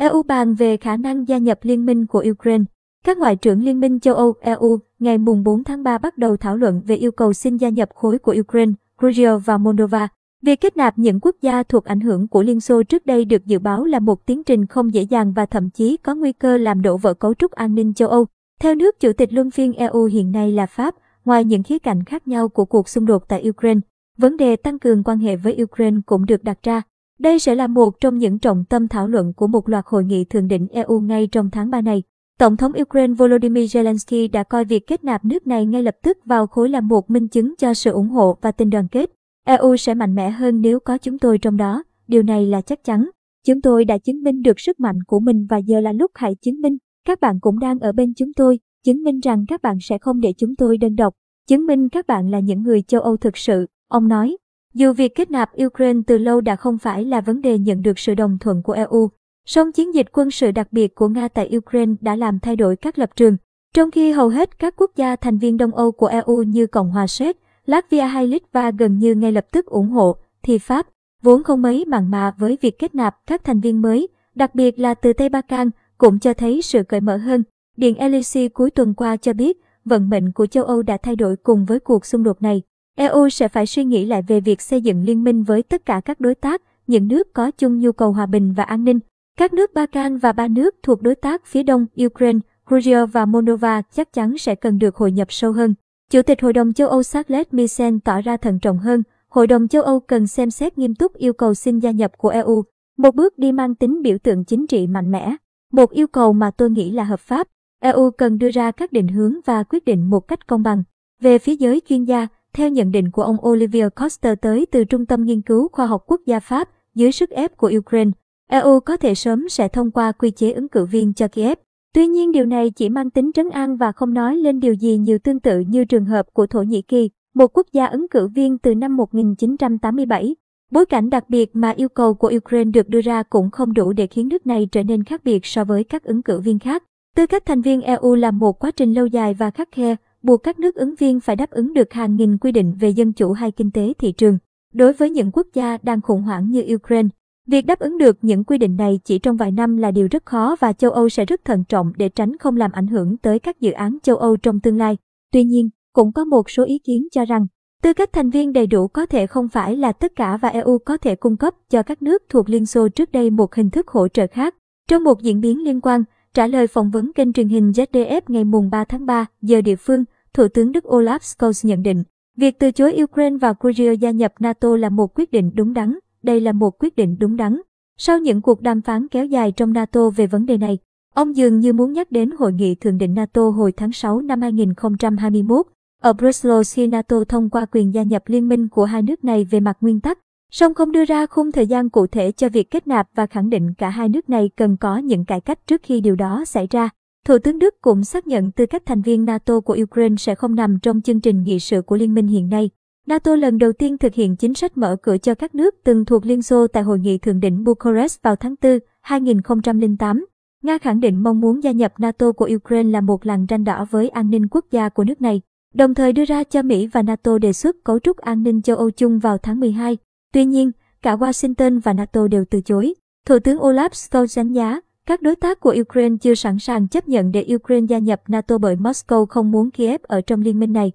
EU bàn về khả năng gia nhập liên minh của Ukraine. Các ngoại trưởng Liên minh châu Âu EU ngày mùng 4 tháng 3 bắt đầu thảo luận về yêu cầu xin gia nhập khối của Ukraine, Georgia và Moldova. Việc kết nạp những quốc gia thuộc ảnh hưởng của Liên Xô trước đây được dự báo là một tiến trình không dễ dàng và thậm chí có nguy cơ làm đổ vỡ cấu trúc an ninh châu Âu. Theo nước chủ tịch luân phiên EU hiện nay là Pháp, ngoài những khía cạnh khác nhau của cuộc xung đột tại Ukraine, vấn đề tăng cường quan hệ với Ukraine cũng được đặt ra. Đây sẽ là một trong những trọng tâm thảo luận của một loạt hội nghị thượng đỉnh EU ngay trong tháng 3 này. Tổng thống Ukraine Volodymyr Zelensky đã coi việc kết nạp nước này ngay lập tức vào khối là một minh chứng cho sự ủng hộ và tình đoàn kết. EU sẽ mạnh mẽ hơn nếu có chúng tôi trong đó, điều này là chắc chắn. Chúng tôi đã chứng minh được sức mạnh của mình và giờ là lúc hãy chứng minh. Các bạn cũng đang ở bên chúng tôi, chứng minh rằng các bạn sẽ không để chúng tôi đơn độc, chứng minh các bạn là những người châu Âu thực sự, ông nói. Dù việc kết nạp Ukraine từ lâu đã không phải là vấn đề nhận được sự đồng thuận của EU, song chiến dịch quân sự đặc biệt của Nga tại Ukraine đã làm thay đổi các lập trường. Trong khi hầu hết các quốc gia thành viên Đông Âu của EU như Cộng hòa Séc, Latvia hay Litva gần như ngay lập tức ủng hộ, thì Pháp, vốn không mấy mặn mà với việc kết nạp các thành viên mới, đặc biệt là từ Tây Ba Can, cũng cho thấy sự cởi mở hơn. Điện Elysee cuối tuần qua cho biết, vận mệnh của châu Âu đã thay đổi cùng với cuộc xung đột này. EU sẽ phải suy nghĩ lại về việc xây dựng liên minh với tất cả các đối tác, những nước có chung nhu cầu hòa bình và an ninh. Các nước Balkan và ba nước thuộc đối tác phía đông Ukraine, Georgia và Moldova chắc chắn sẽ cần được hội nhập sâu hơn. Chủ tịch Hội đồng châu Âu Charles Michel tỏ ra thận trọng hơn, Hội đồng châu Âu cần xem xét nghiêm túc yêu cầu xin gia nhập của EU, một bước đi mang tính biểu tượng chính trị mạnh mẽ, một yêu cầu mà tôi nghĩ là hợp pháp. EU cần đưa ra các định hướng và quyết định một cách công bằng. Về phía giới chuyên gia, theo nhận định của ông Olivier Coster tới từ Trung tâm Nghiên cứu Khoa học Quốc gia Pháp, dưới sức ép của Ukraine, EU có thể sớm sẽ thông qua quy chế ứng cử viên cho Kiev. Tuy nhiên điều này chỉ mang tính trấn an và không nói lên điều gì nhiều tương tự như trường hợp của Thổ Nhĩ Kỳ, một quốc gia ứng cử viên từ năm 1987. Bối cảnh đặc biệt mà yêu cầu của Ukraine được đưa ra cũng không đủ để khiến nước này trở nên khác biệt so với các ứng cử viên khác. Tư cách thành viên EU là một quá trình lâu dài và khắc khe, buộc các nước ứng viên phải đáp ứng được hàng nghìn quy định về dân chủ hay kinh tế thị trường. Đối với những quốc gia đang khủng hoảng như Ukraine, việc đáp ứng được những quy định này chỉ trong vài năm là điều rất khó và châu Âu sẽ rất thận trọng để tránh không làm ảnh hưởng tới các dự án châu Âu trong tương lai. Tuy nhiên, cũng có một số ý kiến cho rằng, tư cách thành viên đầy đủ có thể không phải là tất cả và EU có thể cung cấp cho các nước thuộc Liên Xô trước đây một hình thức hỗ trợ khác. Trong một diễn biến liên quan, trả lời phỏng vấn kênh truyền hình ZDF ngày mùng 3 tháng 3 giờ địa phương, Thủ tướng Đức Olaf Scholz nhận định, việc từ chối Ukraine và Georgia gia nhập NATO là một quyết định đúng đắn. Đây là một quyết định đúng đắn. Sau những cuộc đàm phán kéo dài trong NATO về vấn đề này, ông dường như muốn nhắc đến hội nghị thượng đỉnh NATO hồi tháng 6 năm 2021 ở Brussels khi NATO thông qua quyền gia nhập liên minh của hai nước này về mặt nguyên tắc, song không đưa ra khung thời gian cụ thể cho việc kết nạp và khẳng định cả hai nước này cần có những cải cách trước khi điều đó xảy ra. Thủ tướng Đức cũng xác nhận tư cách thành viên NATO của Ukraine sẽ không nằm trong chương trình nghị sự của liên minh hiện nay. NATO lần đầu tiên thực hiện chính sách mở cửa cho các nước từng thuộc Liên Xô tại hội nghị thượng đỉnh Bucharest vào tháng 4, 2008. Nga khẳng định mong muốn gia nhập NATO của Ukraine là một làn ranh đỏ với an ninh quốc gia của nước này, đồng thời đưa ra cho Mỹ và NATO đề xuất cấu trúc an ninh châu Âu chung vào tháng 12. Tuy nhiên, cả Washington và NATO đều từ chối. Thủ tướng Olaf Scholz đánh giá, các đối tác của Ukraine chưa sẵn sàng chấp nhận để Ukraine gia nhập NATO bởi Moscow không muốn Kiev ở trong liên minh này.